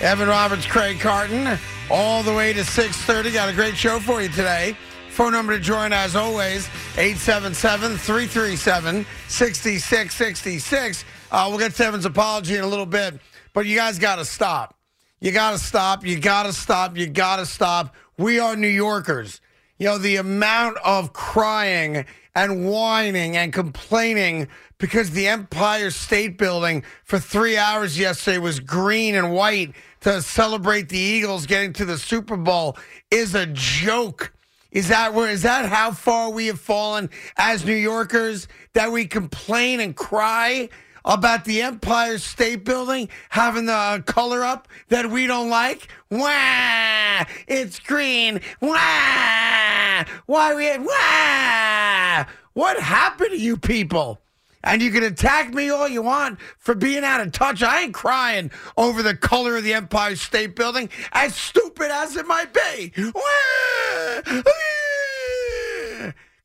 Evan Roberts, Craig Carton, all the way to 6.30. Got a great show for you today. Phone number to join, as always, 877-337-6666. Uh, we'll get to Evan's apology in a little bit, but you guys got to stop. You got to stop. You got to stop. You got to stop. We are New Yorkers. You know, the amount of crying and whining and complaining because the Empire State Building for three hours yesterday was green and white to celebrate the Eagles getting to the Super Bowl is a joke. Is that where is that how far we have fallen as New Yorkers that we complain and cry about the Empire State Building having the color up that we don't like? Wah! It's green. Wah! Why we wah? What happened to you people? And you can attack me all you want for being out of touch. I ain't crying over the color of the Empire State Building, as stupid as it might be.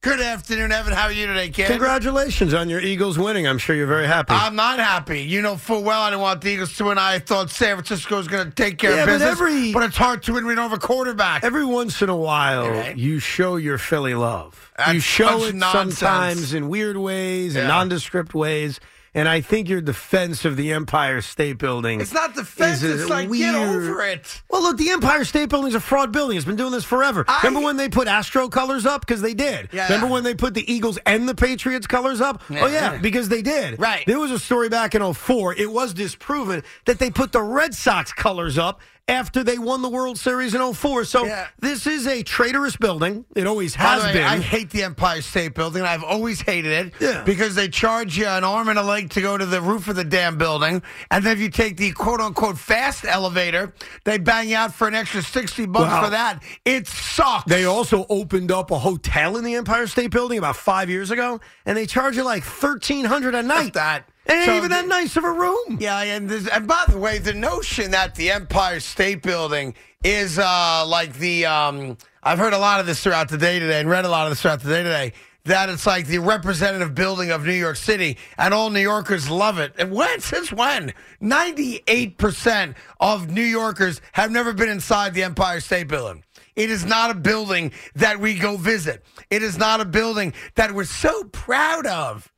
Good afternoon, Evan. How are you today, kid? Congratulations on your Eagles winning. I'm sure you're very happy. I'm not happy. You know full well I didn't want the Eagles to win. I thought San Francisco was going to take care Yeah, of but business. every- but it's hard to win when you don't have a quarterback. Every once in a while, Right. you show your Philly love. That's you show it nonsense. sometimes in weird ways and Yeah. nondescript ways. And I think your defense of the Empire State Building. it's not defense. It's like, weird... get over it. Well, look, the Empire State Building is a fraud building. It's been doing this forever. I- Remember when they put Astro colors up? Because they did. Yeah. Remember when they put the Eagles and the Patriots colors up? Oh, yeah, Yeah. because they did. Right. There was a story back in 04. It was disproven that they put the Red Sox colors up after they won the World Series in 04. So Yeah. this is a traitorous building. It always has way, been. I hate the Empire State Building. I've always hated it Yeah. because they charge you an arm and a leg to go to the roof of the damn building, and then if you take the quote unquote fast elevator, they bang you out for an extra sixty bucks Wow. for that. It sucks. They also opened up a hotel in the Empire State Building about five years ago, and they charge you like thirteen hundred a night. that. It ain't So even that nice of a room. Yeah, and this, and by the way, the notion that the Empire State Building is uh, like the um, I've heard a lot of this throughout the day today and read a lot of this throughout the day today. That it's like the representative building of New York City, and all New Yorkers love it. And when? Since when? Ninety-eight percent of New Yorkers have never been inside the Empire State Building. It is not a building that we go visit. It is not a building that we're so proud of.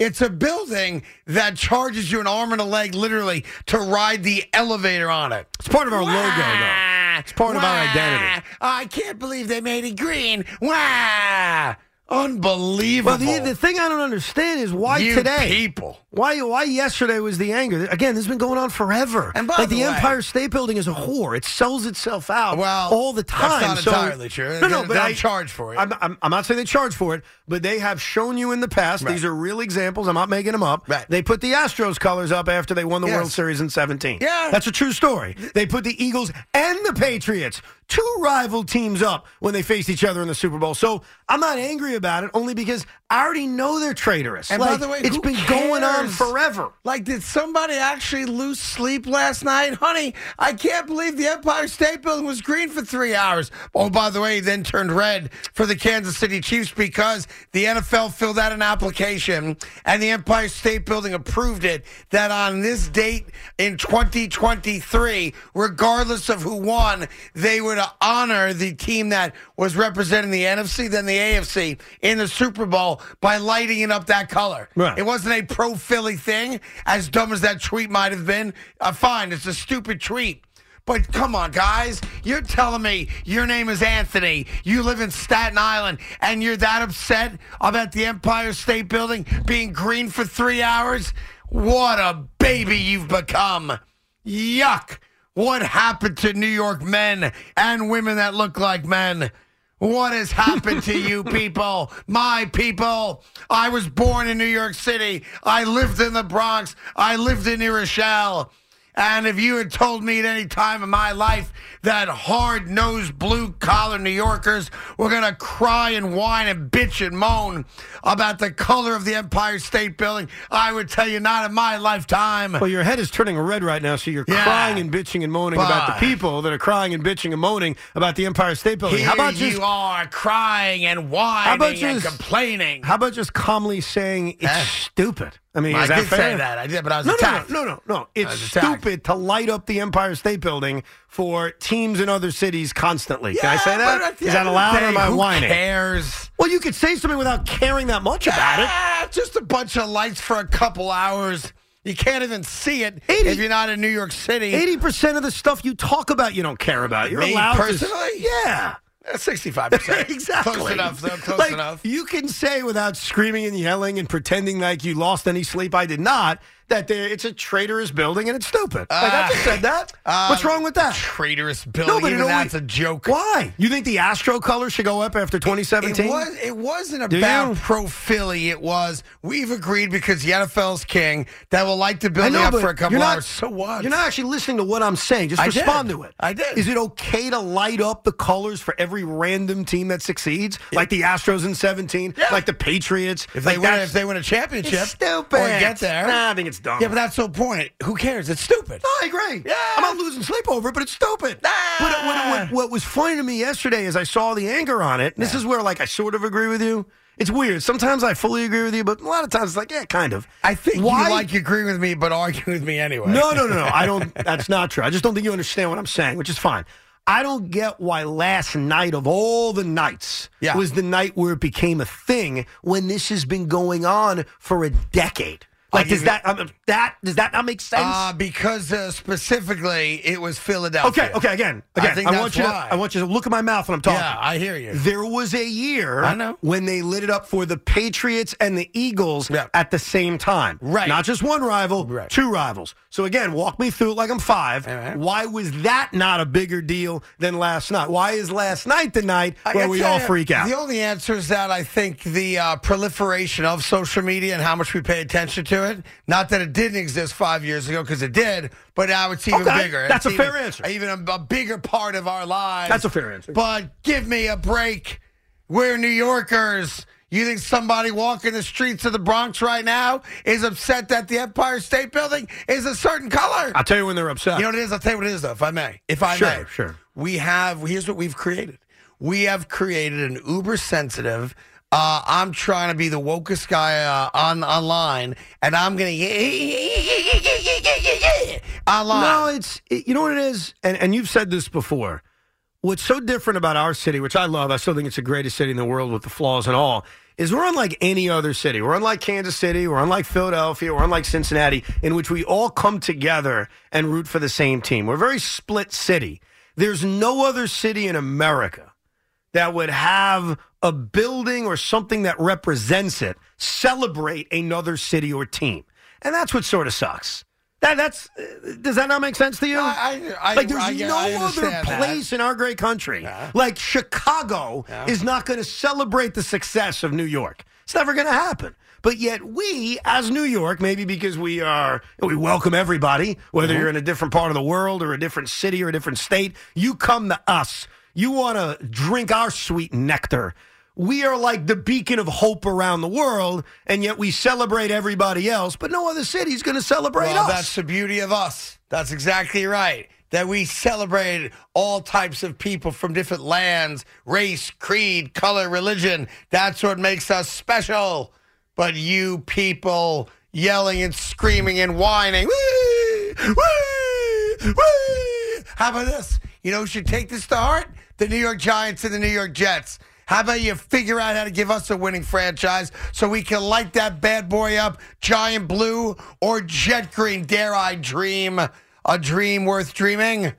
It's a building that charges you an arm and a leg, literally, to ride the elevator on it. It's part of our logo, though. It's part of our identity. Oh, I can't believe they made it green. Wow. Unbelievable. Well, the, the thing I don't understand is why you today. people. Why why yesterday was the anger? Again, this has been going on forever. And by like the the, way- Empire State Building is a whore. It sells itself out Well, all the time. that's not So- entirely true. No, no, They but don't I charge for it. I'm, I'm, I'm not saying they charge for it, but they have shown you in the past. Right. These are real examples. I'm not making them up. Right. They put the Astros colors up after they won the Yes. World Series in 17. Yeah. That's a true story. They put the Eagles and the Patriots, two rival teams, up when they faced each other in the Super Bowl. So I'm not angry about it, only because I already know they're traitorous. And by the way, it's been going on forever. Like, did somebody actually lose sleep last night? Honey, I can't believe the Empire State Building was green for three hours. Oh, by the way, then turned red for the Kansas City Chiefs because the NFL filled out an application and the Empire State Building approved it that on this date in 2023, regardless of who won, they would honor the team that was representing the NFC, than the AFC in the Super Bowl by lighting it up that color. Right. It wasn't a pro Philly thing, as dumb as that tweet might have been. Uh, fine, it's a stupid tweet. But come on, guys. You're telling me your name is Anthony. You live in Staten Island, and you're that upset about the Empire State Building being green for three hours? What a baby you've become. Yuck. What happened to New York men and women that look like men? What has happened to you people? My people. I was born in New York City. I lived in the Bronx. I lived in New Rochelle. And if you had told me at any time in my life that hard nosed, blue collar New Yorkers were going to cry and whine and bitch and moan about the color of the Empire State Building, I would tell you not in my lifetime. Well, your head is turning red right now, so you're Yeah. crying and bitching and moaning about the people that are crying and bitching and moaning about the Empire State Building. Here how about you just are crying and whining about and complaining. how about just calmly saying it's Eh. stupid? I mean, I is that did fair? say that. I did, but I was no, no, no, no, no, no. It's stupid to light up the Empire State Building for teams in other cities constantly. Can I say that? Is that? but at the Is that end of the allowed or day, am I who whining? cares? Well, you could say something without caring that much about it. Ah, just a bunch of lights for a couple hours. You can't even see it Eighty- if you're not in New York City. Eighty percent of the stuff you talk about, you don't care about. You're Me allowed personally? to. Yeah. Sixty-five percent. exactly. Close enough. Though. Close like, enough. You can say without screaming and yelling and pretending like you lost any sleep. I did not. That there, it's a traitorous building and it's stupid. like I just said that. Uh, What's wrong with that? Traitorous building. No, but it Even only- that's a joke. Why? You think the Astro color should go up after 2017? It was. It wasn't about pro Philly. It was. We've agreed because the NFL's king that will the I building know, up for a couple you're not, hours. So what? You're not actually listening to what I'm saying. Just I did. respond to it. I did. Is it okay to light up the colors for every random team that succeeds, like the Astros in 17, Yeah. like the Patriots? If like they win, if they win a championship, it's stupid. or get there. Nah, I think it's dumb. Yeah, but that's the point. Who cares? It's stupid. No, I agree. Yeah. I'm not losing sleep over it, but it's stupid. Ah. But what, what, what was funny to me yesterday is I saw the anger on it. And This is where, like, I sort of agree with you. It's weird. Sometimes I fully agree with you, but a lot of times it's like, yeah, kind of. I think Why- you like agreeing with me, but arguing with me anyway. No, no, no, no. I don't. That's not true. I just don't think you understand what I'm saying, which is fine. I don't get why last night of all the nights Yeah. was the night where it became a thing when this has been going on for a decade. Like, does that um, that does that not make sense? Uh, because uh, specifically it was Philadelphia. okay, okay. Again, I again. I, that's want you why. to. I want you to look at my mouth when I'm talking. Yeah, I hear you. There was a year I know. when they lit it up for the Patriots and the Eagles Yeah. at the same time. Right. Not just one rival, Right. two rivals. So again, walk me through it like I'm five. Right. Why was that not a bigger deal than last night? Why is last night the night where we all you, freak out? The only answer is that I think the uh, proliferation of social media and how much we pay attention to it. Not that it didn't exist five years ago, because it did, but now it's even Okay, bigger. that's It's a fair even- answer. Even a, a bigger part of our lives. That's a fair answer. But give me a break. We're New Yorkers. You think somebody walking the streets of the Bronx right now is upset that the Empire State Building is a certain color? I'll tell you when they're upset. You know what it is? I'll tell you what it is, though, if I may. If I Sure, may. sure. We have, here's what we've created. We have created an uber sensitive, uh, I'm trying to be the wokest guy uh, on online, and I'm to online. No, it's it, you know what it is, and and you've said this before. What's so different about our city, which I love, I still think it's the greatest city in the world with the flaws and all, is we're unlike any other city. We're unlike Kansas City, we're unlike Philadelphia, we're unlike Cincinnati, in which we all come together and root for the same team. We're a very split city. There's no other city in America that would have a building or something that represents it celebrate another city or team. And that's what sort of sucks. That that's uh, does that not make sense to you? I- I- like there's I- no other understand that. place in our great country. Like Chicago is not going to celebrate the success of New York. It's never going to happen. But yet we, as New York, maybe because we are, we welcome everybody, whether you're in a different part of the world or a different city or a different state, you come to us. You want to drink our sweet nectar. We are like the beacon of hope around the world, and yet we celebrate everybody else, but no other city's going to celebrate Well, us. that's the beauty of us. That's exactly right. That we celebrate all types of people from different lands, race, creed, color, religion. That's what makes us special. But you people yelling and screaming and whining. "Wee! Wee! Wee!" How about this? You know who should take this to heart? The New York Giants and the New York Jets. How about you figure out how to give us a winning franchise so we can light that bad boy up, giant blue or jet green? Dare I dream a dream worth dreaming?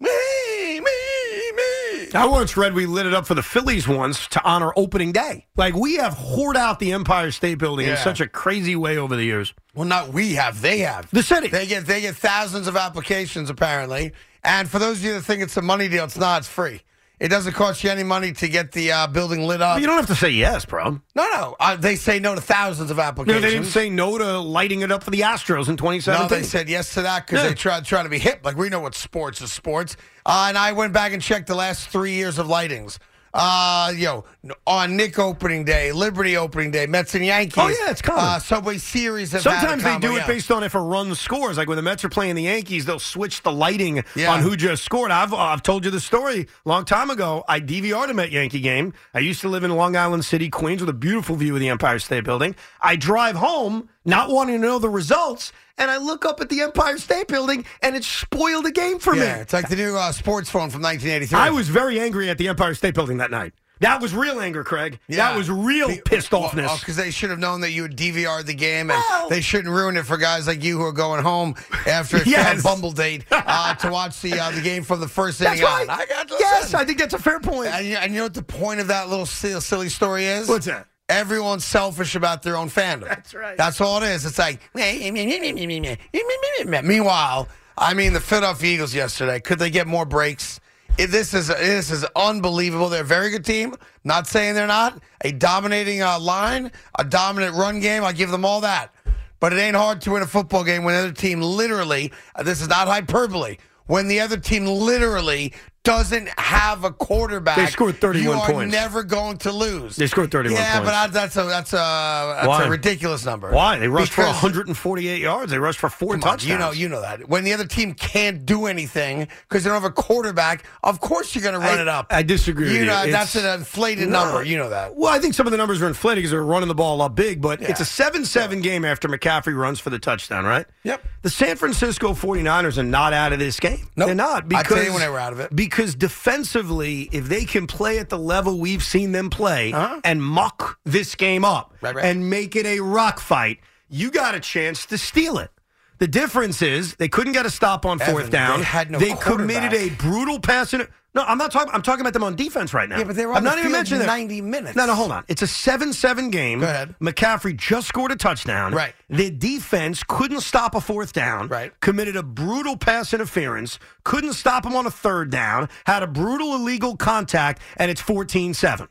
Me, me, me. I once read we lit it up for the Phillies once to honor opening day. Like we have hoard out the Empire State Building in such a crazy way over the years. Well, not we have. They have. The city. They get they get thousands of applications apparently. And for those of you that think it's a money deal, it's not. It's free. It doesn't cost you any money to get the uh, building lit up. You don't have to say yes, bro. no, no. Uh, they say no to thousands of You applications. they didn't say no to lighting it up for the Astros in 2017. No, they said yes to that because Yeah. they tried trying to be hip. Like we know what sports is sports. Uh, and I went back and checked the last three years of lightings. Uh, you know, on Nick opening day, Liberty opening day, Mets and Yankees. Oh, yeah, it's common. Uh, Subway Series. Sometimes they do it yeah. based on if a run scores. Like when the Mets are playing the Yankees, they'll switch the lighting Yeah. on who just scored. I've I've told you the story a long time ago. I DVR'd a Met Yankee game. I used to live in Long Island City, Queens, with a beautiful view of the Empire State Building. I drive home not wanting to know the results. And I look up at the Empire State Building, and it spoiled the game for Yeah, me. it's like the new uh, sports phone from 1983. I was very angry at the Empire State Building that night. That was real anger, Craig. That was real Be- pissed offness. Because they should have known that you would DVR the game, and Well- they shouldn't ruin it for guys like you who are going home after a Yes. bumble date uh, to watch the uh, the game from the first inning right. on. I got yes. I think that's a fair point. And you, and you know what the point of that little silly, silly story is? What's that? Everyone's selfish about their own fandom. That's right. That's all it is. It's like, meanwhile, I mean, the Philadelphia Eagles yesterday, could they get more breaks? It- this is this is unbelievable. They're a very good team. Not saying they're not a dominating uh, line, a dominant run game. I give them all that. But it ain't hard to win a football game when the other team literally. uh, this is not hyperbole. When the other team literally doesn't have a quarterback, They scored 31 you are points. never going to lose. They scored 31 Yeah, points. but I, that's a that's a that's Why? a ridiculous number. Why? They rushed for 148 yards. They rushed for four Come on, touchdowns. you know, you know that. When the other team can't do anything because they don't have a quarterback, of course you're going to run I- it up. I disagree You with know, you. that's an inflated No. number. You know that. Well, I think some of the numbers are inflated because they're running the ball up big, but it's a Yeah. 7 7 game after McCaffrey runs for the touchdown, right? Yep. The San Francisco 49ers are not out of this game. Nope. They're not. I Because, tell you when they were out of it. Because defensively, if they can play at the level we've seen them play Uh-huh. and muck this game up Right, right. and make it a rock fight, you got a chance to steal it. The difference is they couldn't get a stop on fourth Evan, down. they had no committed a brutal pass. In, no, I'm not talking. I'm talking about them on defense right now. Yeah, but they were I'm not even mentioning that. 90 minutes. No, no, hold on. It's a 7 7 game. Go ahead. McCaffrey just scored a touchdown. Right. The defense couldn't stop a fourth down. Right. Committed a brutal pass interference. Couldn't stop him on a third down. Had a brutal illegal contact, and it's 14 7.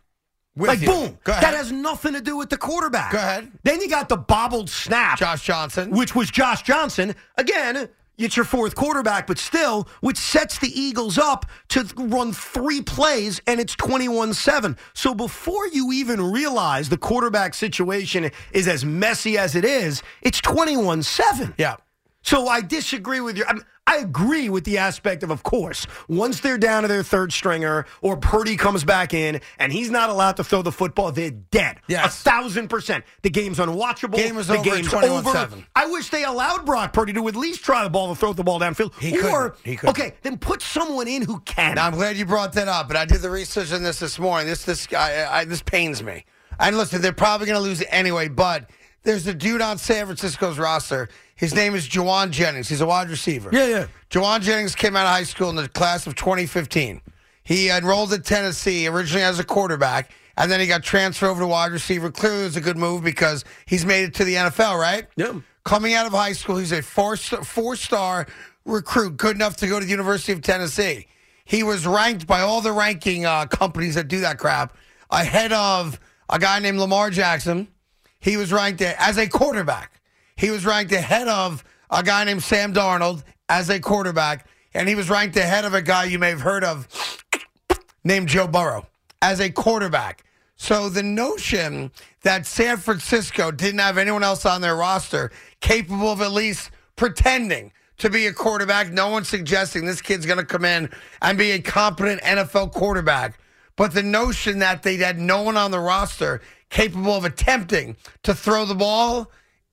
With Like, you. boom. Go ahead. That has nothing to do with the quarterback. Go ahead. Then you got the bobbled snap Josh Johnson. which was Josh Johnson. Again, it's your fourth quarterback, but still, which sets the Eagles up to run three plays, and it's 21 7. So before you even realize the quarterback situation is as messy as it is, it's 21 7. yeah. So I disagree with you. I, mean, I agree with the aspect of, of course, once they're down to their third stringer or Purdy comes back in and he's not allowed to throw the football, they're dead. Yes. A thousand percent. The game's unwatchable. Game is the over game's 21-7. over. I wish they allowed Brock Purdy to at least try the ball and throw the ball downfield. He or, couldn't. He couldn't. okay, then put someone in who can. Now, I'm glad you brought that up, but I did the research on this this morning. This this I, I, this pains me. And listen, they're probably going to lose it anyway, but there's a dude on San Francisco's roster. His name is Jauan Jennings. He's a wide receiver. Yeah, yeah. Jauan Jennings came out of high school in the class of 2015. He enrolled at Tennessee originally as a quarterback, and then he got transferred over to wide receiver. Clearly, it was a good move because he's made it to the NFL, right? Yeah. Coming out of high school, he's a four four star recruit, good enough to go to the University of Tennessee. He was ranked by all the ranking uh, companies that do that crap ahead of a guy named Lamar Jackson. He was ranked as a quarterback. He was ranked ahead of a guy named Sam Darnold as a quarterback, and he was ranked ahead of a guy you may have heard of named Joe Burrow as a quarterback. So the notion that San Francisco didn't have anyone else on their roster capable of at least pretending to be a quarterback, no one's suggesting this kid's going to come in and be a competent NFL quarterback. But the notion that they had no one on the roster capable of attempting to throw the ball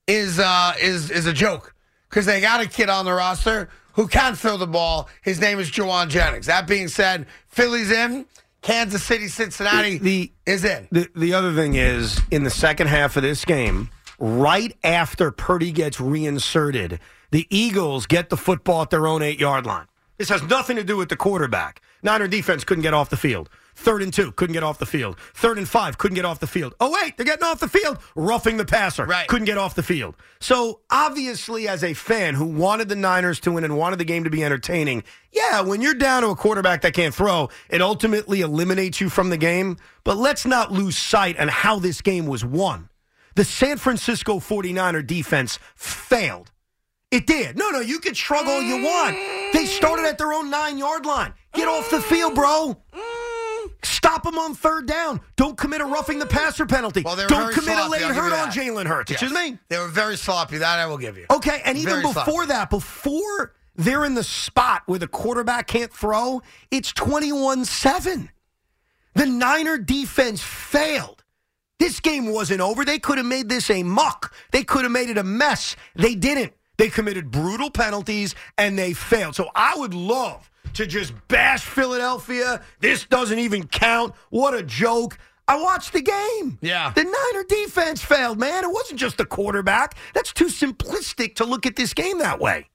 is uh, is is a joke because they got a kid on the roster who can't throw the ball. His name is Jauan Jennings. That being said, Philly's in. Kansas City, Cincinnati The- is in. The the other thing is in the second half of this game, right after Purdy gets reinserted, the Eagles get the football at their own eight yard line. This has nothing to do with the quarterback. Niner defense couldn't get off the field. Third and two, couldn't get off the field. Third and five, couldn't get off the field. Oh, wait, they're getting off the field. Roughing the passer. Right. Couldn't get off the field. So, obviously, as a fan who wanted the Niners to win and wanted the game to be entertaining, yeah, when you're down to a quarterback that can't throw, it ultimately eliminates you from the game. But let's not lose sight on how this game was won. The San Francisco 49er defense failed. It did. No, no, you can shrug all you want. They started at their own nine yard line. Get off the field, bro. Stop them on third down. Don't commit a roughing the passer penalty. Well, Don't commit a late hurt on. Jalen Hurts. Yes. Excuse me? They were very sloppy. That I will give you. Okay, and even Very before sloppy. that, before they're in the spot where the quarterback can't throw, it's 21 7. The Niner defense failed. This game wasn't over. They could have made this a muck. They could have made it a mess. They didn't. They committed brutal penalties and they failed. So I would love to just bash Philadelphia. This doesn't even count. What a joke. I watched the game. Yeah. The Niner defense failed, man. It wasn't just the quarterback. That's too simplistic to look at this game that way.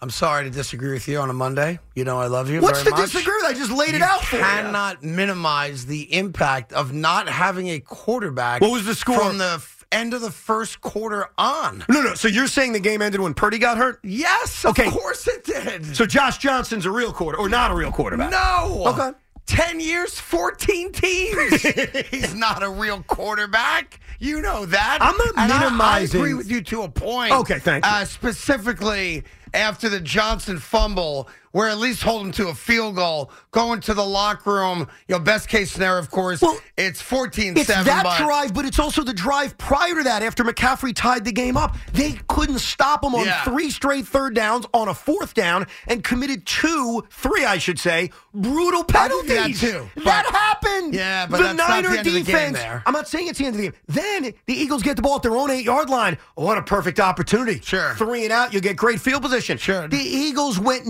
I'm sorry to disagree with you on a Monday. You know I love you. What's very the disagree? I just laid it out for you. cannot minimize the impact of not having a quarterback. What was the score? from the end of the first quarter on? No, no. So you're saying the game ended when Purdy got hurt? Yes, Okay. of course it did. So Josh Johnson's a real quarter or not a real quarterback? no. Okay. 10 years, 14 teams. He's not a real quarterback. You know that. I'm not And I- minimizing- I, agree with you to a point. Okay, thank you. Uh, specifically after the Johnson fumble, where at least hold him to a field goal, going to the locker room. You know, best case scenario, of course, Well, it's 14 It's 7. that but drive, but it's also the drive prior to that after McCaffrey tied the game up. They couldn't stop him on Yeah. three straight third downs on a fourth down and committed two, three, I should say, brutal you that penalties. too, That happened. Yeah, but the that's not Niner the end of the game defense. there. I'm not saying it's the end of the game. Then the Eagles get the ball at their own eight yard line. What a perfect opportunity. Sure. Three and out, you get great field position. Sure. The Eagles went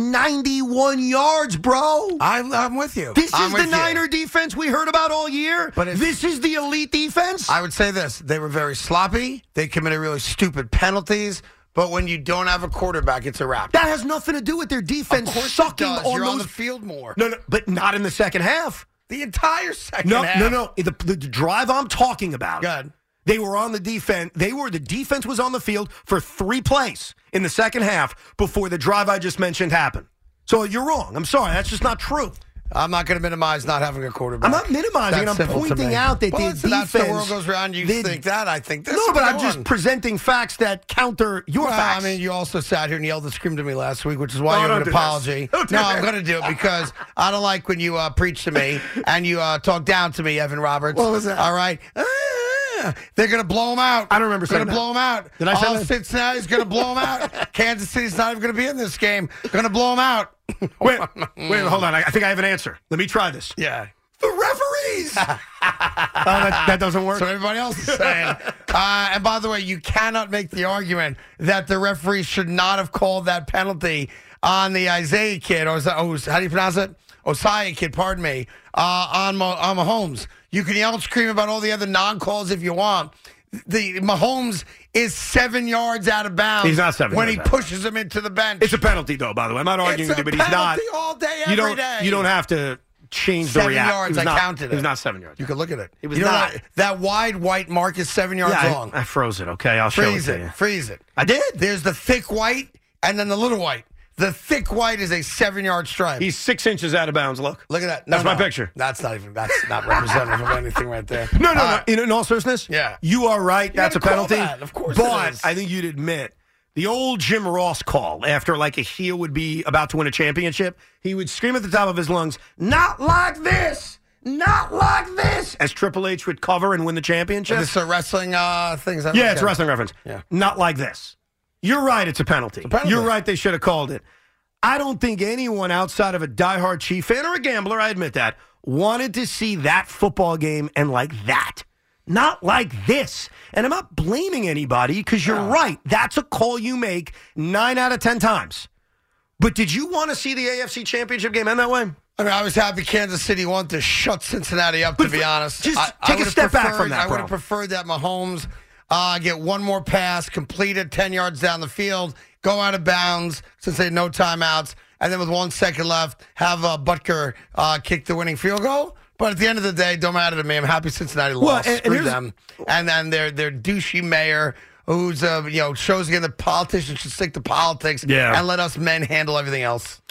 91 yards, bro. I'm, I'm with you. This I'm is the with you. Niner defense we heard about all year. But this is the elite defense. I would say this: they were very sloppy. They committed really stupid penalties. But when you don't have a quarterback, it's a wrap. that has nothing to do with their defense sucking on You're those. on the field more. no, no, but not in the second half. The entire second No, half. no, no. The, the drive I'm talking about. Good. They were on the defense. They were the defense was on the field for three plays in the second half before the drive I just mentioned happened. So you're wrong. I'm sorry. That's just not true. I'm not going to minimize not having a quarterback. I'm not minimizing. That's I'm pointing out that well, defense. That's the world goes around. You think that? I think this. No, but I'm Go just presenting facts that counter your Well, facts. I mean, you also sat here and yelled and screamed at me last week, which is why No, you have an apology. No, that. I'm going to do it because I don't like when you uh, preach to me and you uh, talk down to me, Evan Roberts. What was that? All right. Ah, They're going to blow him out. I don't remember Going saying to that. blow him out. Did I say All that? Cincinnati's going to blow him out. Kansas City's not even going to be in this game. Going to blow him out. wait, wait, hold on. I, I think I have an answer. Let me try this. yeah. The referees. oh, that, that doesn't work. So everybody else is saying. uh, and by the way, you cannot make the argument that the referees should not have called that penalty on the Isaiah kid, or is that, oh, how do you pronounce it? Osaya kid, pardon me, uh, on, Mo- on Mahomes. You can yell and scream about all the other non calls if you want. The Mahomes is seven yards out of bounds. He's not seven when he pushes him into the bench. It's a penalty, though. By the way, I'm not arguing It's with you, but he's not. all day, you don't. day. You don't have to change the seven reaction. yards. I not, counted it. He was not seven yards. You can look at it. It was You not. That, that wide white mark is seven yards yeah, long. I, I froze it. Okay, I'll show it to it. you. Freeze it. I did. There's the thick white and then the little white. The thick white is a seven yard stripe. He's six inches out of bounds. Look. Look at that. No, That's my picture. That's not even. That's not representative of anything right there. No, no, Uh, no. In, in all seriousness, Yeah. you are right. That's a penalty. that. Of course but is. I think you'd admit the old Jim Ross call after like a heel would be about to win a championship. He would scream at the top of his lungs, "Not like this." Not like this, as Triple H would cover and win the championship. This a wrestling uh, thing. Is that Yeah, it's a wrestling reference. Yeah. Not like this. You're right, it's a penalty. penalty. You're right, they should have called it. I don't think anyone outside of a diehard Chief fan or a gambler, I admit that, wanted to see that football game and like that. Not like this. And I'm not blaming anybody because you're right. That's a call you make nine out of 10 times. But did you want to see the AFC Championship game end that way? I mean, I was happy Kansas City won to shut Cincinnati up. To be honest, just I, I take a would've step back from that, I would have preferred that Mahomes uh, get one more pass, complete it ten yards down the field, go out of bounds since they had no timeouts, and then with one second left, have uh, Butker uh, kick the winning field goal. But at the end of the day, don't matter to me. I'm happy Cincinnati Well, lost. and- and Screw here's- them. And then their their douchey mayor. Who's uh, you know shows again that politicians should stick to politics Yeah. and let us men handle everything else.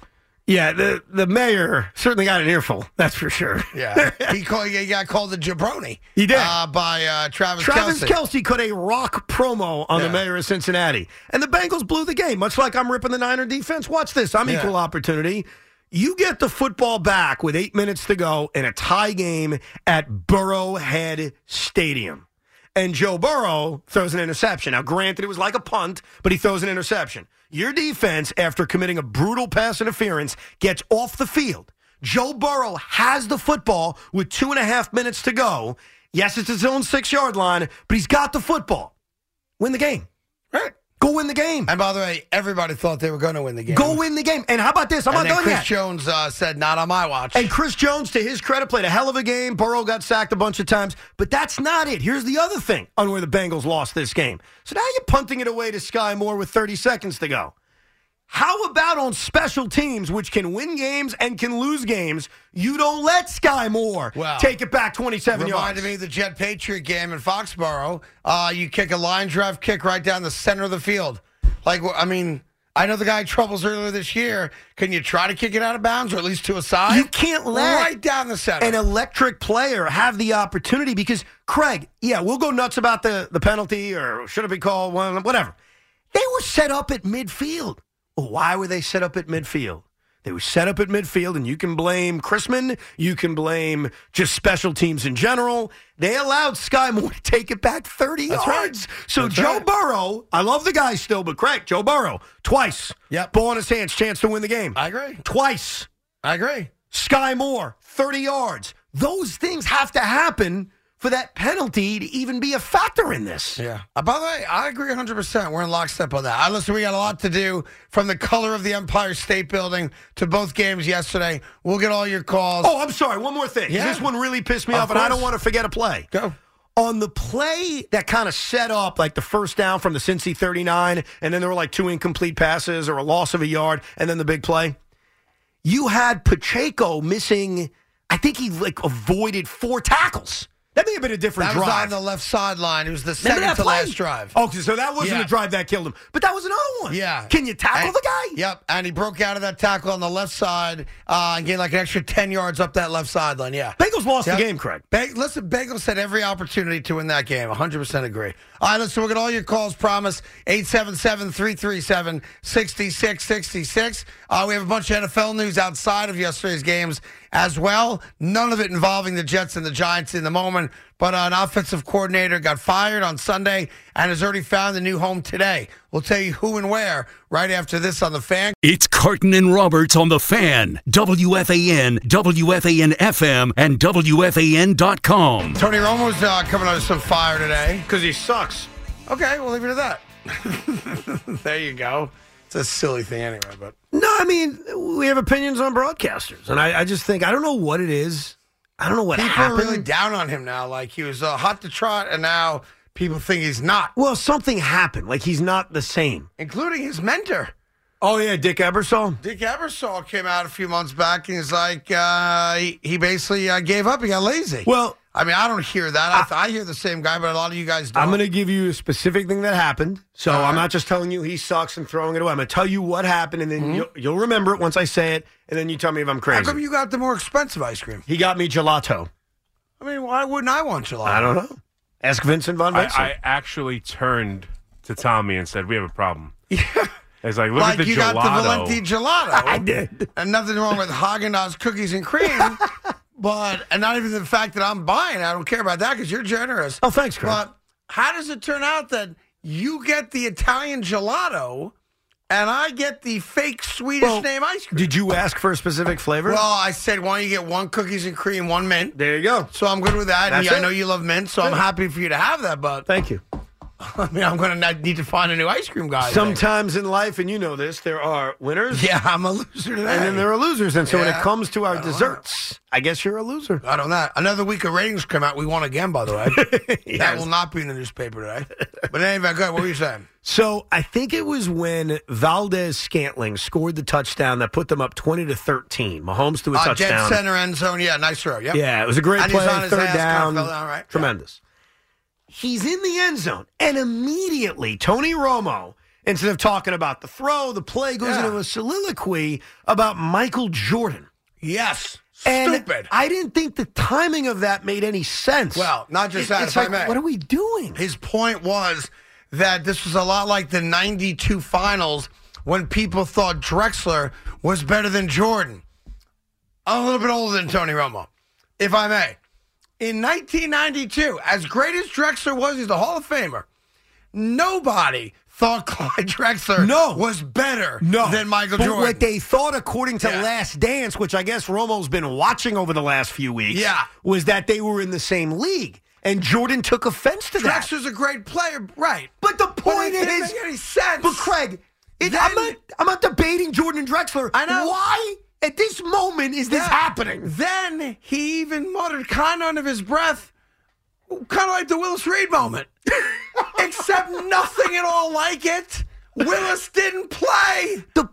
Yeah, the, the mayor certainly got an earful, that's for sure. Yeah, he, called, he got called the jabroni. He did. uh, by uh, Travis, Travis. Kelce cut a rock promo on Yeah. the mayor of Cincinnati. And the Bengals blew the game, much like I'm ripping the Niner defense. Watch this. I'm Yeah. equal opportunity. You get the football back with eight minutes to go in a tie game at Burrowhead Stadium. And Joe Burrow throws an interception. Now, granted, it was like a punt, but he throws an interception. Your defense, after committing a brutal pass interference, gets off the field. Joe Burrow has the football with two and a half minutes to go. Yes, it's his own six yard line, but he's got the football. Win the game. Right. Go win the game. And by the way, everybody thought they were going to win the game. Go win the game. And how about this? I'm and not done Chris yet. Jones uh, said, "Not on my watch." And Chris Jones, to his credit, played a hell of a game. Burrow got sacked a bunch of times, but that's not it. Here's the other thing on where the Bengals lost this game. So now you're punting it away to Skyy Moore with 30 seconds to go. How about on special teams, which can win games and can lose games? You don't let Skyy Moore take it back 27 yards. Reminded me of the Jet Patriot game in Foxborough. Uh, you kick a line drive kick right down the center of the field. Like, I mean, I know the guy had troubles earlier this year. Can you try to kick it out of bounds or at least to a side? You can't let right down the center. an electric player have the opportunity because Craig, yeah, we'll go nuts about the the penalty or should it be called one, whatever. They were set up at midfield. Why were they set up at midfield? They were set up at midfield, and you can blame Chrisman. You can blame just special teams in general. They allowed Skyy Moore to take it back 30 That's right. yards. So That's Joe right. Burrow, I love the guy still, but Craig, Joe Burrow, twice. Yep. Ball in his hands, chance to win the game. I agree. Twice. I agree. Skyy Moore, 30 yards. Those things have to happen for that penalty to even be a factor in this. Yeah. Uh, by the way, I agree 100%. We're in lockstep on that. I listen, we got a lot to do from the color of the Empire State Building to both games yesterday. We'll get all your calls. Oh, I'm sorry. One more thing. Yeah. This one really pissed me Of off, and I don't want to forget a play. Go. On the play that kind of set up like the first down from the Cincy 39, and then there were like two incomplete passes or a loss of a yard, and then the big play. You had Pacheco missing, I think he like avoided four tackles. That may have been a different drive. That was drive. on the left sideline. It was the Remember second to play? last drive. Oh, so that wasn't Yeah. a drive that killed him, but that was another one. Yeah. Can you tackle And- the guy? Yep. And he broke out of that tackle on the left side uh, and gained like an extra 10 yards up that left sideline. Yeah. Bengals lost Yep. the game, Craig. Beng- listen, Bengals had every opportunity to win that game. 100% agree. All right, listen, we'll get all your calls. Promise 877 337 6666. Uh, We have a bunch of NFL news outside of yesterday's games as well. None of it involving the Jets and the Giants in the moment. But uh, an offensive coordinator got fired on Sunday and has already found a new home today. We'll tell you who and where right after this on the fan. It's Carton and Roberts on the fan. WFAN, WFAN FM, and WFAN.com. Tony Romo's uh, coming under some fire today. Because he sucks. Okay, we'll leave it at that. there you go. It's a silly thing anyway, but No, I mean, we have opinions on broadcasters. And I, I just think, I don't know what it is. I don't know what people happened. are really down on him now. Like he was uh, hot to trot, and now people think he's not, well, something happened. Like he's not the same. including his mentor. Oh, yeah, Dick Ebersol. Dick Ebersol came out a few months back and he's like, uh, he, he basically uh, gave up. He got lazy. Well, I mean, I don't hear that. I, I hear the same guy, but a lot of you guys don't. I'm going to give you a specific thing that happened. So All right. I'm not just telling you he sucks and throwing it away. I'm going to tell you what happened, and then you'll, you'll remember it once I say it, and then you tell me if I'm Mm-hmm. How crazy. come you got the more expensive ice cream? he got me gelato. I mean, why wouldn't I want gelato? I don't know. Ask Vincent Von I, I actually turned to Tommy and said, "We have a problem." Yeah. It's like, look Like at the you gelato. got the Talenti gelato. I did. and nothing wrong with Haagen Dazs cookies and cream. but and not even the fact that I'm buying. I don't care about that because you're generous. Oh, thanks. But how does it turn out that you get the Italian gelato and I get the fake Swedish Well, name ice cream? Did you ask for a specific flavor? well, I said, why don't you get one cookies and cream, one mint? there you go. So I'm good with that. I know you love mint, so I'm happy for you to have that. But Thank you. I mean, I'm going to need to find a new ice cream guy. Sometimes in life, and you know this, there are winners Yeah, I'm a loser today. and then there are losers. And so when it comes to our know. desserts, I guess you're a loser. I don't know. Another week of ratings come out. We won again, by the way. That will not be in the newspaper today. But anyway, good. What were you saying? So I think it was when Valdes Scantling scored the touchdown that put them up 20 to 13. Mahomes threw a Uh, dead touchdown. center end zone. Yeah, nice throw. Yep. Yeah, it was a great And he's play. on his Third ass, kind down. of fell down, right? Tremendous. He's in the end zone, and immediately Tony Romo, instead of talking about the throw, the play goes Yeah. into a soliloquy about Michael Jordan. Yes. And Stupid. I didn't think the timing of that made any sense. Well, not just It- that, It's like, may. what are we doing? His point was that this was a lot like the 92 finals when people thought Drexler was better than Jordan. I'm a little bit older than Tony Romo, if I may. In 1992, as great as Drexler was, he's a Hall of Famer. Nobody thought Clyde Drexler No. was better No, than Michael but Jordan. what they thought, according to Yeah. Last Dance, which I guess Romo's been watching over the last few weeks, Yeah. was that they were in the same league. and Jordan took offense to that. Drexler's a great player, right? But the But point it didn't is, make any sense. but Craig, it, Then- I'm not. I'm not debating Jordan Drexler. I know. why at this moment is this Yeah. happening. Then he even muttered, kind of under his breath, kind of like the Willis Reed moment, except nothing at all like it. Willis didn't play. the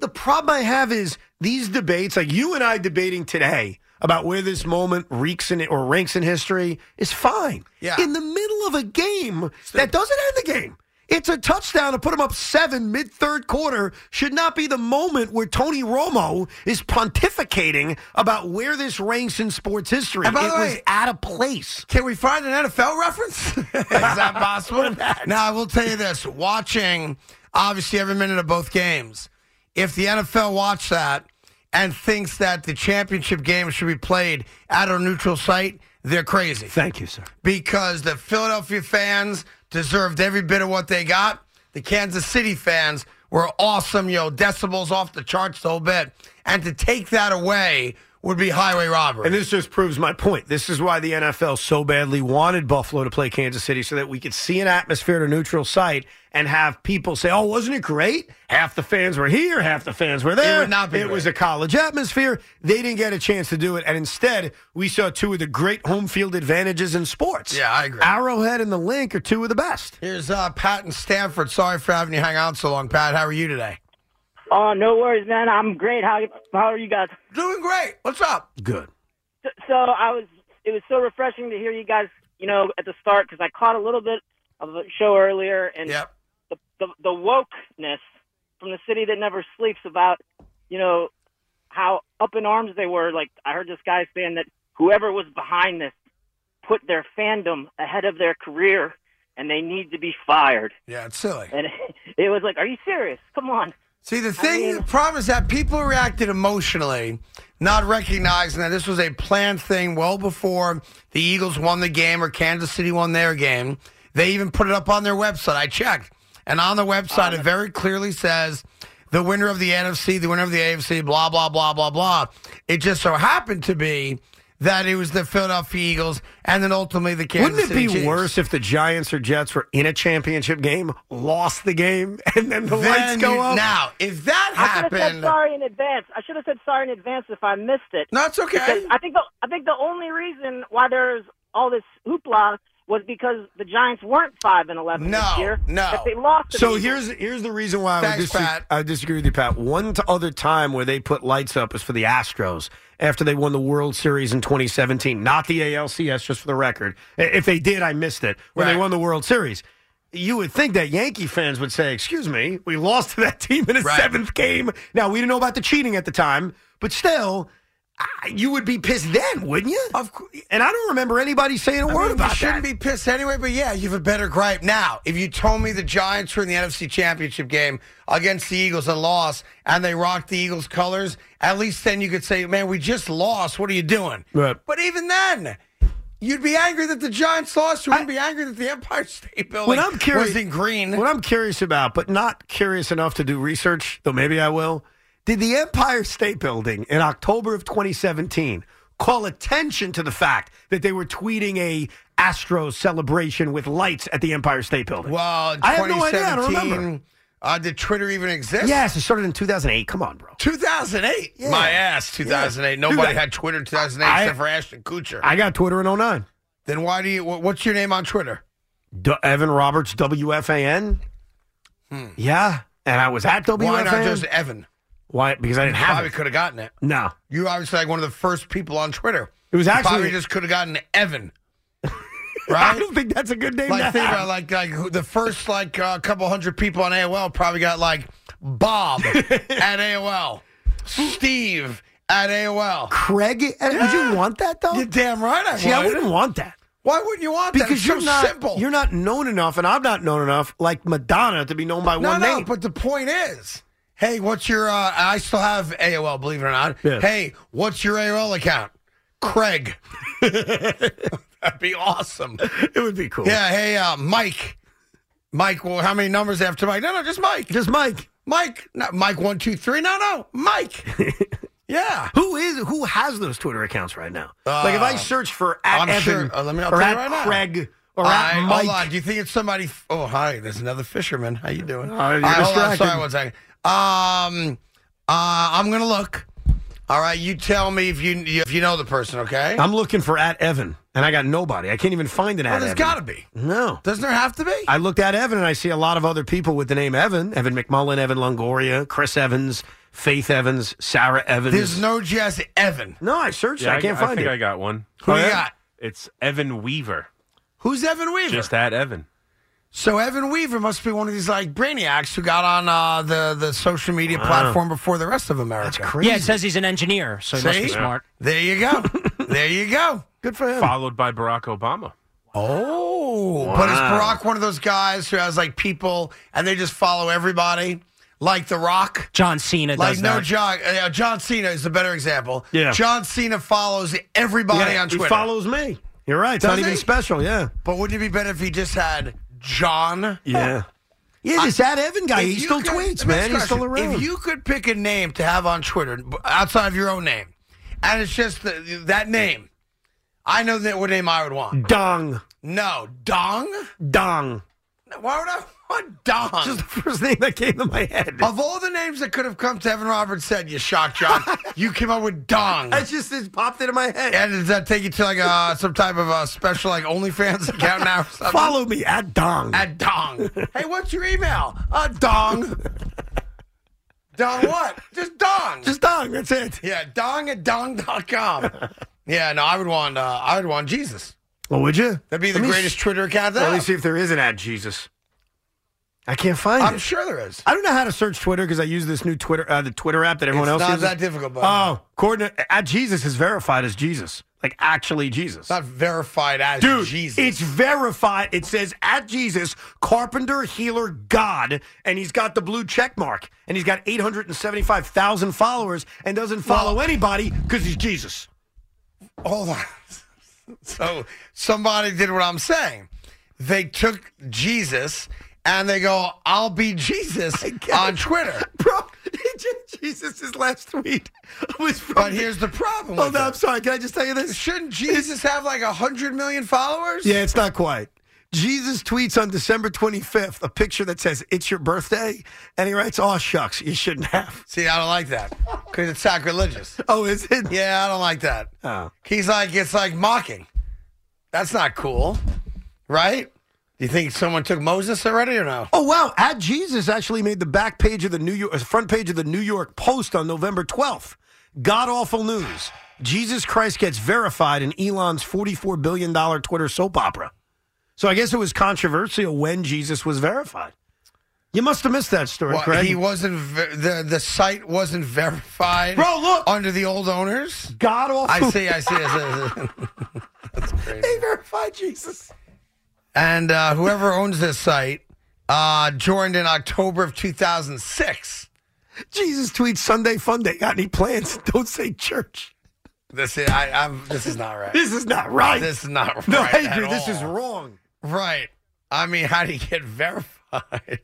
the problem I have is these debates, like you and I debating today about where this moment reeks in it or ranks in history, is fine. Yeah. In the middle of a game that doesn't end the game. It's a touchdown to put them up seven mid third quarter. Should not be the moment where Tony Romo is pontificating about where this ranks in sports history. And by it the was way- out of place. Can we find an NFL reference? Is that possible? now, I will tell you this watching, obviously, every minute of both games, if the NFL watched that and thinks that the championship game should be played at a neutral site, they're crazy. Thank you, sir. because the Philadelphia fans deserved every bit of what they got. The Kansas City fans were awesome, know, decibels off the charts whole bit. And to take that away would be highway robbery. And this just proves my point. This is why the NFL so badly wanted Buffalo to play Kansas City so that we could see an atmosphere at a neutral site and have people say, "Oh, wasn't it great? Half the fans were here, half the fans were there. It would not be It was a college atmosphere. They didn't get a chance to do it, and instead, we saw two of the great home field advantages in sports. Yeah, I agree. Arrowhead and the Linc are two of the best. Here's uh, Pat and Stamford. Sorry for having you hang out so long, Pat. How are you today? Oh, no worries, man. I'm great. How how are you guys? Doing great. What's up? Good. So, so I was. It was so refreshing to hear you guys. You know, at the start because I caught a little bit of the show earlier, and Yep. The, the wokeness from the city that never sleeps about you know how up in arms they were. Like I heard this guy saying that whoever was behind this put their fandom ahead of their career, and they need to be fired. Yeah, it's silly. And it was like, are you serious? Come on. See, the thing, mean- the problem is that people reacted emotionally, not recognizing that this was a planned thing well before the Eagles won the game or Kansas City won their game. They even put it up on their website. I checked. And on the website, it very clearly says the winner of the NFC, the winner of the AFC, blah, blah, blah, blah, blah. It just so happened to be that it was the Philadelphia Eagles and then ultimately the Kansas Wouldn't it City be Chiefs. worse if the Giants or Jets were in a championship game, lost the game, and then the lights go you- up? Now, if that happened, I should have said sorry in advance. I should have said sorry in advance if I missed it. No, it's okay. Because I think the I think the only reason why there's all this hoopla was because the Giants weren't five and eleven No, this year. no. That they lost. to the So here's here's the reason why I disagree, Pat. I disagree with you, Pat. One other time where they put lights up is for the Astros after they won the World Series in 2017, not the ALCS, just for the record. If they did, I missed it when they won the World Series. You would think that Yankee fans would say, "Excuse me, we lost to that team in a Right. seventh game." Now we didn't know about the cheating at the time, but still. I- You would be pissed then, wouldn't you? Of course. And I don't remember anybody saying a I word mean, about you shouldn't that. be pissed anyway, but yeah, you have a better gripe. Now, if you told me the Giants were in the NFC Championship game against the Eagles and lost, and they rocked the Eagles' colors, at least then you could say, man, we just lost. What are you doing? Right. But even then, you'd be angry that the Giants lost. You wouldn't be angry that the Empire State Building I'm curious, was in green. What I'm curious about, but not curious enough to do research, though maybe I will. Did the Empire State Building in October of 2017 call attention to the fact that they were tweeting a Astros celebration with lights at the Empire State Building? well, I have no idea. I don't remember. uh, did Twitter even exist? Yes, it started in 2008. Come on, bro. 2008. Yeah. My ass, 2008. Yeah. Nobody Dude, had Twitter in 2008 I- except for Ashton Kutcher. I got Twitter in 09. then why do you, what's your name on Twitter? D- Evan Roberts, WFAN. Yeah, and I was at WFAN. Hmm. Why not just Evan? Why? Because I didn't have Probably it. could have gotten it. No, You obviously like one of the first people on Twitter. It was You actually- probably just could have gotten Evan. Right? I don't think that's a good name. like think about like like who- the first like a couple hundred people on AOL probably got like Bob at AOL, Steve at AOL. Craig. Would you want that though? You're damn right I See, I would. wouldn't want that. Why wouldn't you want that? Because you're so not simple. you're not known enough, and I'm not known enough like Madonna to be known by no, one no. name. But the point is, hey, what's your? Uh, I still have AOL, believe it or not. Yeah. Hey, what's your AOL account? Craig. That'd be awesome. it would be cool. Yeah. Hey, uh, Mike. Mike. Well, how many numbers after Mike? No, no, just Mike. just Mike. Mike. Not Mike. One, two, three. No, no, Mike. yeah. Who is who has those Twitter accounts right now. like if I search for at I'm Evan sure- uh, let me- I'll or at right now. Craig or All at Mike. hold on. Do you think it's somebody? Oh, hi. There's another fisherman. How you doing? Oh, you're right, hold on. distracted. Sorry, one second. Um, uh, I'm gonna look. All right, you tell me if you if you know the person. Okay. I'm looking for at Evan, and I got nobody. I can't even find an well, at there's Evan. got to be. No. Doesn't there have to be? I looked at Evan, and I see a lot of other people with the name Evan. Evan McMullin, Evan Longoria, Chris Evans, Faith Evans, Sarah Evans. There's no Jess Evan. no, I searched. Yeah, it. I can't I find it. I think I got one. Who Oh, you yeah? got? It's Evan Weaver. Who's Evan Weaver? Just at Evan. So Evan Weaver must be one of these like brainiacs who got on uh, the the social media platform before the rest of America. That's crazy. Yeah, it says he's an engineer, so he must be See? smart. There you go. there you go. Good for him. Followed by Barack Obama. Oh, but is Barack one of those guys who has like people and they just follow everybody, like The Rock? John Cena Like does no that. John, uh, John Cena is the better example. Yeah. John Cena follows everybody Yeah, on Twitter. He follows me. You're right. It's Does not even he? special. Yeah. but wouldn't it be better if he just had John? Yeah. Yeah, this at Evan guy, he still could- tweets, man. He's still around. If you could pick a name to have on Twitter outside of your own name, and it's just the, that name, I know that what name I would want. Dong. No, Dong. Dong. Why would I want Dong? Just the first name that came to my head. Of all the names that could have come to Evan Roberts said, you shock jock, you came up with Dong. That just it popped into my head. And does that take you to like a, some type of a special like OnlyFans account now? Or something? Follow me at Dong. at Dong. hey, what's your email? Uh, Dong. Dong what? Just Dong. Just Dong. That's it. yeah, Dong at Dong.com. yeah, no, I would want uh, I would want Jesus. Well, would you? That'd be the Let me greatest s- Twitter account Let me see if there is an at Jesus. I can't find it. I'm sure there is. I don't know how to search Twitter because I use this new Twitter, uh, the Twitter app that everyone It's else not uses. that difficult, but Oh, coordinate at Jesus is verified as Jesus, like actually Jesus. not verified as Dude, Jesus. it's verified. It says at Jesus, Carpenter, Healer, God, and he's got the blue check mark, and he's got 875,000 followers, and doesn't follow Well- anybody because he's Jesus. Hold on. So somebody did what I'm saying. They took Jesus and they go, "I'll be Jesus" on. Twitter. Bro, Jesus' last tweet was from. But here's the problem. Oh, with no. I'm sorry. Can I just tell you this? Shouldn't Jesus have like a hundred million followers? Yeah, it's not quite. Jesus tweets on December 25th a picture that says, It's your birthday. And he writes, Oh, shucks, you shouldn't have. See, I don't like that because it's sacrilegious. Oh, is it? Yeah, I don't like that. Oh. He's like, it's like mocking. That's not cool, right? Do you think someone took Moses already or no? Oh wow! At Jesus actually made the back page of the New York, uh, front page of the New York Post on November twelfth. God awful news: Jesus Christ gets verified in Elon's forty-four billion dollar Twitter soap opera. So I guess it was controversial when Jesus was verified. You must have missed that story, Well, Craig. he wasn't. Ver- the The site wasn't verified. Bro, look! under the old owners. God awful. I see. I see. I see. That's crazy. They verified Jesus. And uh, whoever owns this site uh, joined in October of 2006. Jesus tweets Sunday Fun Day. Got any plans? Don't say church. This is I, I'm. This is not right. This is not right. This is not right. no, agree. This is wrong. Right. I mean, how do you get verified?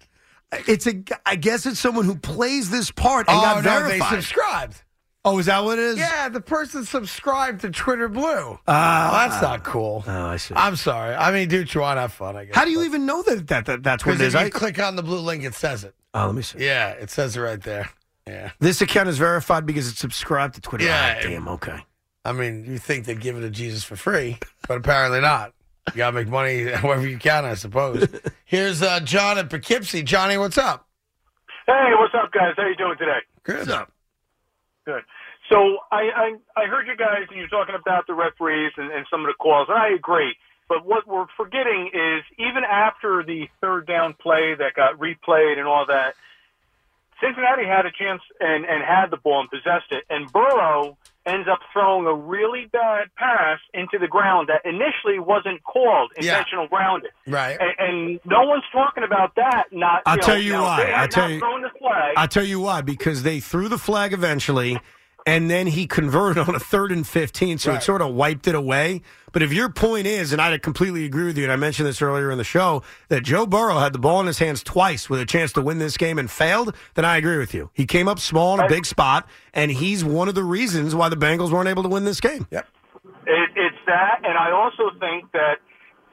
It's a. I guess it's someone who plays this part and oh got no, they verified. subscribed. oh, is that what it is? Yeah, the person subscribed to Twitter Blue. Ah. Well, that's not cool. Oh, I see. I'm sorry. I mean, dude, you want. To have fun. I guess. How do you even know that, that, that that's what it is? Because if you I, click on the blue link, it says it. oh, let me see. Yeah, it says it right there. Yeah. This account is verified because it's subscribed to Twitter. Yeah. Ah, damn. Okay. I mean, you think they'd give it to Jesus for free, but apparently not. You gotta make money however you can, I suppose. Here's uh, John at Poughkeepsie. Johnny, what's up? Hey, what's up, guys? How you doing today? Good. up? Good. So I I, I heard you guys and you're talking about the referees and, and some of the calls, and I agree. But what we're forgetting is even after the third down play that got replayed and all that, Cincinnati had a chance and, and had the ball and possessed it, and Burrow ends up throwing a really bad pass into the ground that initially wasn't called Yeah. intentional grounding. Right. And, and no one's talking about that. Not. I'll you know, tell you now, why. I'll tell you- the flag. I'll tell you why. Because they threw the flag eventually, and then he converted on a third and 15, so it sort of wiped it away. But if your point is, and I completely agree with you, and I mentioned this earlier in the show, that Joe Burrow had the ball in his hands twice with a chance to win this game and failed, then I agree with you. He came up small in a big spot, and he's one of the reasons why the Bengals weren't able to win this game. Yep. It, it's that, and I also think that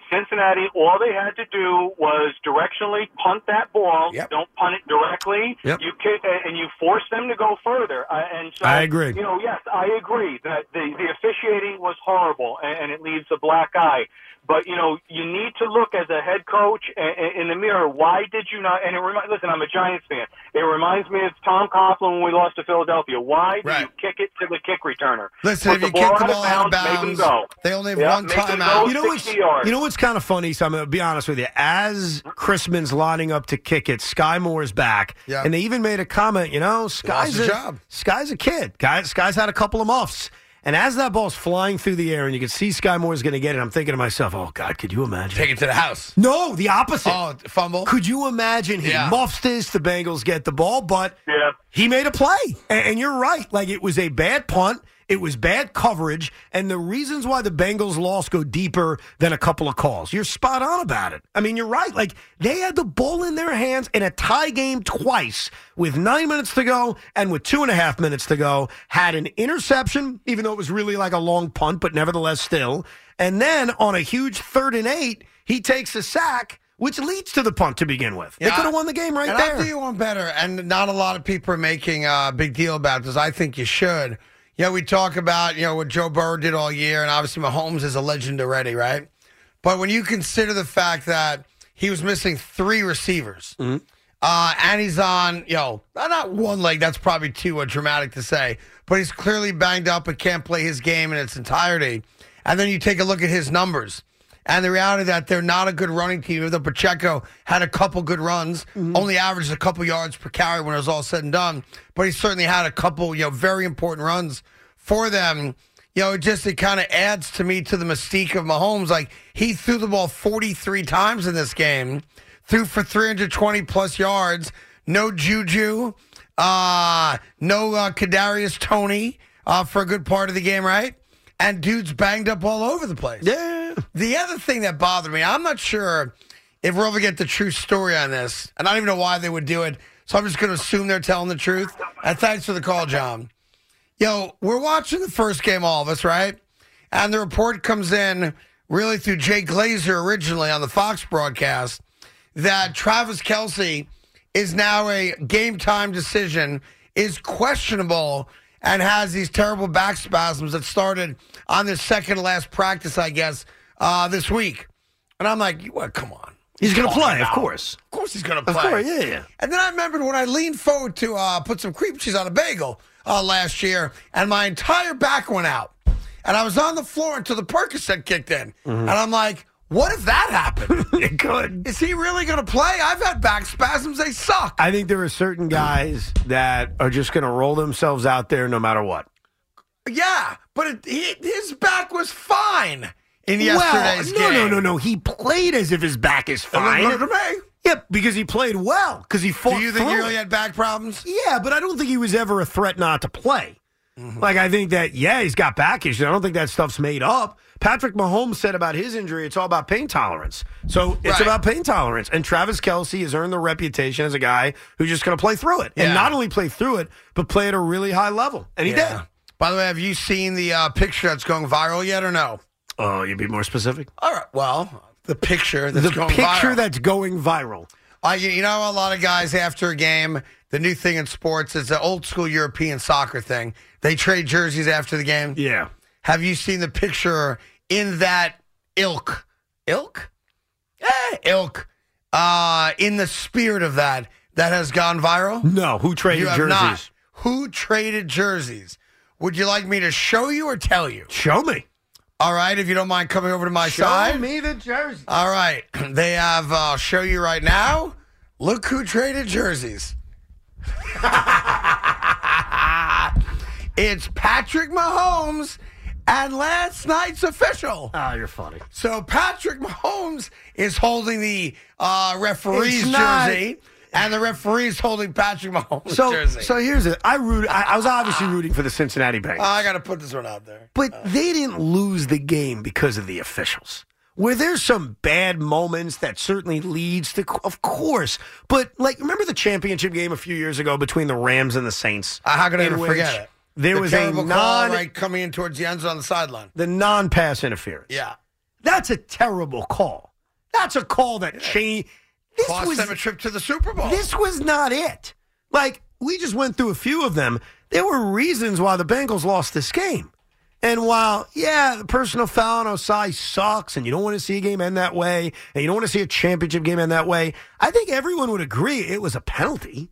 Cincinnati, all they had to do was directionally punt that ball. Yep. Don't punt it directly. Yep. You kick, and you force them to go further. And so, I agree. You know, yes, I agree that the the officiating was horrible, and, and it leaves a black eye. But you know, you need to look as a head coach in, in the mirror. Why did you not? And it remi- listen, I'm a Giants fan. It reminds me of Tom Coughlin when we lost to Philadelphia. Why did Right. you kick it to the kick returner? Listen, Put if you kick the ball out of bounds, go. they only have Yeah, one timeout. You know what's yards. you know what's kind of funny. So I'm gonna be honest with you. As Chrisman's lining up to kick it, Skyy Moore's back, Yeah. and they even made a comment. You know, Skyy's a job. Skyy's a kid. Guy, Skyy's had a couple of muffs. And as that ball's flying through the air, and you can see Skyy Moore's going to get it, I'm thinking to myself, "Oh God, could you imagine?" Take it to the house. no, the opposite. Oh, fumble. Could you imagine he Yeah. muffs this, the Bengals get the ball, but Yeah. he made a play. And, and you're right. Like it was a bad punt. It was bad coverage. And the reasons why the Bengals lost go deeper than a couple of calls. You're spot on about it. I mean, you're right. Like they had the ball in their hands in a tie game twice with nine minutes to go and with two and a half minutes to go. Had an interception, even though it was really like a long punt, but nevertheless still. And then on a huge third and eight, he takes a sack. Which leads to the punt to begin with. they could have won the game right and there. I'll do you one better, and not a lot of people are making a big deal about this. I think you should. You know, we talk about you know what Joe Burrow did all year, and obviously Mahomes is a legend already, right? But when you consider the fact that he was missing three receivers, uh, and he's on, you know, not one leg. That's probably too uh, dramatic to say, but he's clearly banged up and can't play his game in its entirety. And then you take a look at his numbers. And the reality that they're not a good running team, even though Pacheco had a couple good runs, only averaged a couple yards per carry when it was all said and done. But he certainly had a couple, you know, very important runs for them. You know, it just it kind of adds to me to the mystique of Mahomes. Like he threw the ball 43 times in this game, threw for 320 plus yards. No Juju, uh, no uh, Kadarius Toney uh, for a good part of the game, right? And dudes banged up all over the place. yeah. The other thing that bothered me, I'm not sure if we'll ever get the true story on this, and I don't even know why they would do it. So I'm just going to assume they're telling the truth. And thanks for the call, John. Yo, we're watching the first game, all of us, right? And the report comes in really through Jay Glazer originally on the Fox broadcast that Travis Kelce is now a game time decision, is questionable, and has these terrible back spasms that started on this second last practice, I guess, uh, this week. And I'm like, what? Come on. He's going to play, of course. Of course he's going to Of play. course, yeah, yeah. And then I remembered when I leaned forward to uh, put some cream cheese on a bagel uh, last year, and my entire back went out. And I was on the floor until the Percocet kicked in. Mm-hmm. And I'm like, what if that happened? It could. Is he really going to play? I've had back spasms. They suck. I think there are certain guys that are just going to roll themselves out there no matter what. Yeah, but it, he, his back was fine in yesterday's well, no, game. no, no, no. He played as if his back is fine. looked to me. Yep, because he played well. Because he fought. Do you think he really had back problems? Yeah, but I don't think he was ever a threat not to play. Mm-hmm. Like I think that yeah, he's got back issues. I don't think that stuff's made up. Patrick Mahomes said about his injury, it's all about pain tolerance. So it's Right. about pain tolerance. And Travis Kelce has earned the reputation as a guy who's just going to play through it, Yeah. and not only play through it, but play at a really high level. And he Yeah. did. By the way, have you seen the uh, picture that's going viral yet or no? Oh, you'd be more specific. All right. Well, the picture that's the going picture viral. that's going viral. Uh, you, you know, a lot of guys after a game, the new thing in sports is the old school European soccer thing. They trade jerseys after the game. Yeah. Have you seen the picture in that ilk? Ilk? Eh, ilk. Uh, in the spirit of that, that has gone viral? No, who traded jerseys? not. Who traded jerseys? Would you like me to show you or tell you? Show me. All right, if you don't mind coming over to my Show side. me the jersey. All right. They have, uh, I'll show you right now. Look who traded jerseys. it's Patrick Mahomes and last night's official. Ah, you're funny. So Patrick Mahomes is holding the uh, referee's It's not- jersey, and the referee's holding Patrick Mahomes' So, jersey. so here's it. I root. I, I was obviously rooting for the Cincinnati Bengals. Oh, I got to put this one out there. But they didn't lose the game because of the officials. Where there's some bad moments that certainly leads to, of course. But like, remember the championship game a few years ago between the Rams and the Saints? Uh, how could I ever forget it? There The was a non, call right coming in towards the end zone on the sideline. the non-pass interference. Yeah, That's a terrible call. That's a call that changed. This cost was them a trip to the Super Bowl. this was not it. Like we just went through a few of them. There were reasons why the Bengals lost this game. And while, yeah, the personal foul on Ossai sucks, and you don't want to see a game end that way, and you don't want to see a championship game end that way, I think everyone would agree it was a penalty.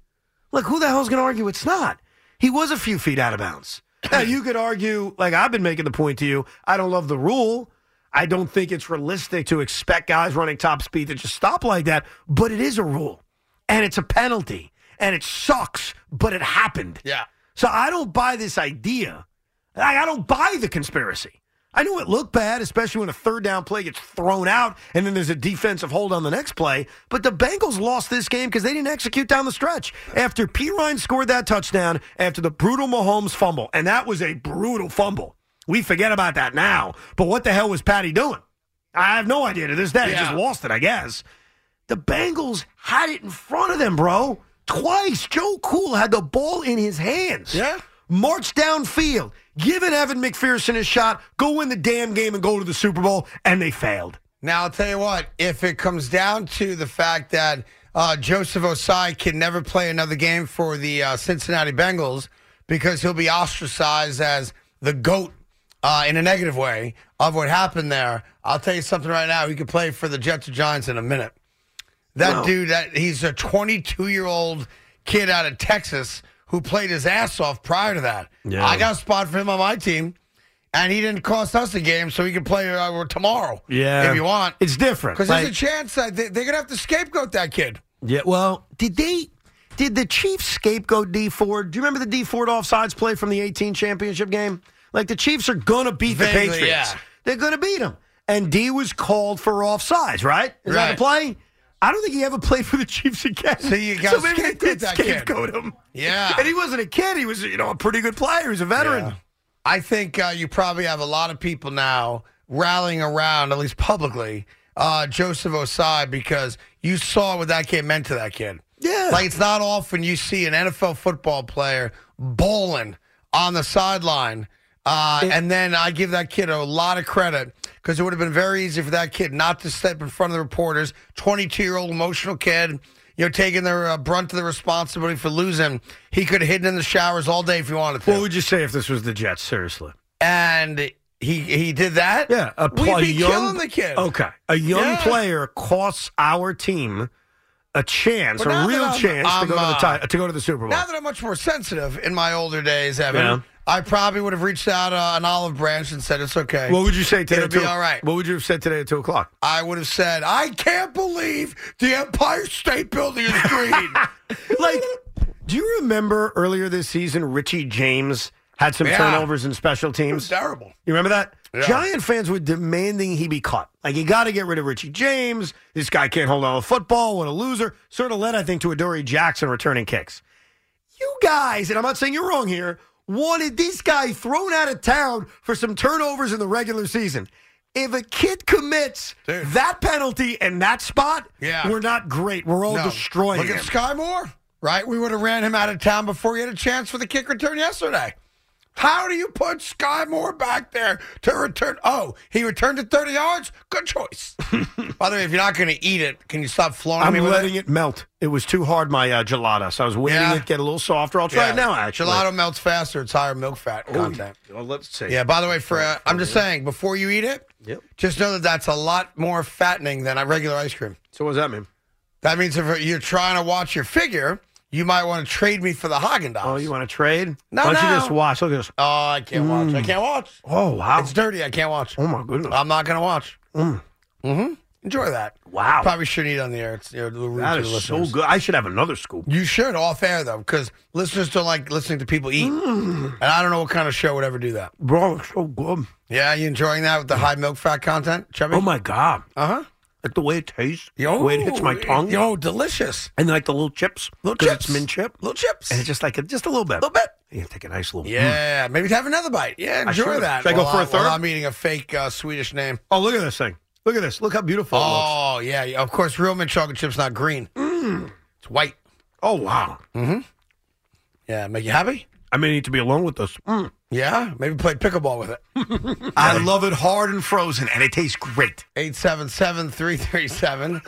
Like, who the hell's going to argue it's not? He was a few feet out of bounds. Now, you could argue, like I've been making the point to you, I don't love the rule. I don't think it's realistic to expect guys running top speed to just stop like that, but it is a rule. And it's a penalty. And it sucks, but it happened. yeah. So I don't buy this idea. I, I don't buy the conspiracy. I know it looked bad, especially when a third down play gets thrown out and then there's a defensive hold on the next play. But the Bengals lost this game because they didn't execute down the stretch. After P. Ryan scored that touchdown, after the brutal Mahomes fumble, and that was a brutal fumble. We forget about that now. But what the hell was Patty doing? I have no idea to this day. He just lost it, I guess. The Bengals had it in front of them, bro. Twice. Joe Cool had the ball in his hands. Yeah. March downfield, giving Evan McPherson a shot, go win the damn game and go to the Super Bowl, and they failed. Now I'll tell you what. If it comes down to the fact that uh, Joseph Ossai can never play another game for the uh, Cincinnati Bengals because he'll be ostracized as the goat uh, in a negative way of what happened there, I'll tell you something right now. He could play for the Jets or Giants in a minute. That Wow. dude, that he's a 22 year old kid out of Texas who played his ass off prior to that. Yeah. I got a spot for him on my team, and he didn't cost us a game, so he can play uh, tomorrow. Yeah, if you want. It's different. Because Like- there's a chance that they, they're gonna have to scapegoat that kid. Yeah, well, did they? Did the Chiefs scapegoat Dee Ford? Do you remember the Dee Ford offsides play from the 18 championship game? Like the Chiefs are gonna beat the Patriots. yeah. They're gonna beat them. And Dee was called for offsides, right? Is that the play? I don't think he ever played for the Chiefs again. So you gotta maybe they did that kid. scapegoat him. Yeah. and he wasn't a kid. He was, you know, a pretty good player. He's a veteran. Yeah. I think uh, you probably have a lot of people now rallying around, at least publicly, uh, Joseph Ossai because you saw what that kid meant to that kid. Yeah. Like it's not often you see an NFL football player bowling on the sideline. Uh, and then I give that kid a lot of credit because it would have been very easy for that kid not to step in front of the reporters. 22 year old emotional kid, you know, taking the uh, brunt of the responsibility for losing. He could have hidden in the showers all day if he wanted to. What would you say if this was the Jets? Seriously. and he he did that. Yeah, a we'd pl- be young, killing the kid. Okay, a young Yeah. player costs our team a chance, a real I'm- chance I'm, to go to the uh, to go to the Super Bowl. Now that I'm much more sensitive in my older days, Evan, Yeah. I probably would have reached out uh, an olive branch and said it's okay. what would you say today? It'll be all right. What would you have said today at two o'clock? I would have said, I can't believe the Empire State Building is green. Like, do you remember earlier this season, Richie James had some Yeah. turnovers in special it was teams? terrible. You remember that? Yeah. Giant fans were demanding he be cut. Like, you got to get rid of Richie James. This guy can't hold on to football. What a loser. Sort of led, I think, to Adoree Jackson returning kicks. You guys, and I'm not saying you're wrong here, wanted this guy thrown out of town for some turnovers in the regular season. If a kid commits Dude. that penalty and that spot, Yeah. we're not great. We're all No. destroying Look him. at Skyy Moore, right? We would have ran him out of town before he had a chance for the kick return yesterday. How do you put Skyy Moore back there to return? Oh, he returned it 30 yards? Good choice. By the way, if you're not going to eat it, can you stop floating I'm me letting it? it melt. It was too hard, my uh, gelato, so I was waiting Yeah. it get a little softer. I'll try it now, actually. Gelato melts faster. It's higher milk fat content. Well, let's see. Yeah, by the way, for uh, I'm just saying, before you eat it, Yep. just know that that's a lot more fattening than a regular ice cream. So what does that mean? That means if you're trying to watch your figure, you might want to trade me for the Haagen Dazs. Oh, you want to trade? No, Why don't you just watch? Look at this. Oh, I can't watch. I can't watch. Oh, wow. It's dirty. I can't watch. oh, my goodness. I'm not going to watch. Mm-hmm. Enjoy that. Wow. Probably shouldn't eat on the air. It's you know, a little rude that is the so good. I should have another scoop. You should off air though, because listeners don't like listening to people eat, Mm. and I don't know what kind of show would ever do that. Bro, it's so good. Yeah, you enjoying that with the high milk fat content, Chubby? Oh, my God. Uh huh. Like the way it tastes, Yo, the way it hits my tongue, Yo, delicious. and like the little chips, little chips. it's mint chip, Little chips. and it's just like a, just a little bit, a little bit. You take a nice little. mm. Yeah, maybe have another bite. Yeah, I enjoy that. Should I go for a I- third? while I'm eating a fake uh, Swedish name. Oh, look at this thing! Look at this! Look how beautiful. Oh yeah, of course, real mint chocolate chip's not green. It's white. Oh wow! Mm-hmm. Yeah, make you happy? I may need to be alone with this. Mm. Yeah, maybe play pickleball with it. I love it hard and frozen, and it tastes great. 877 337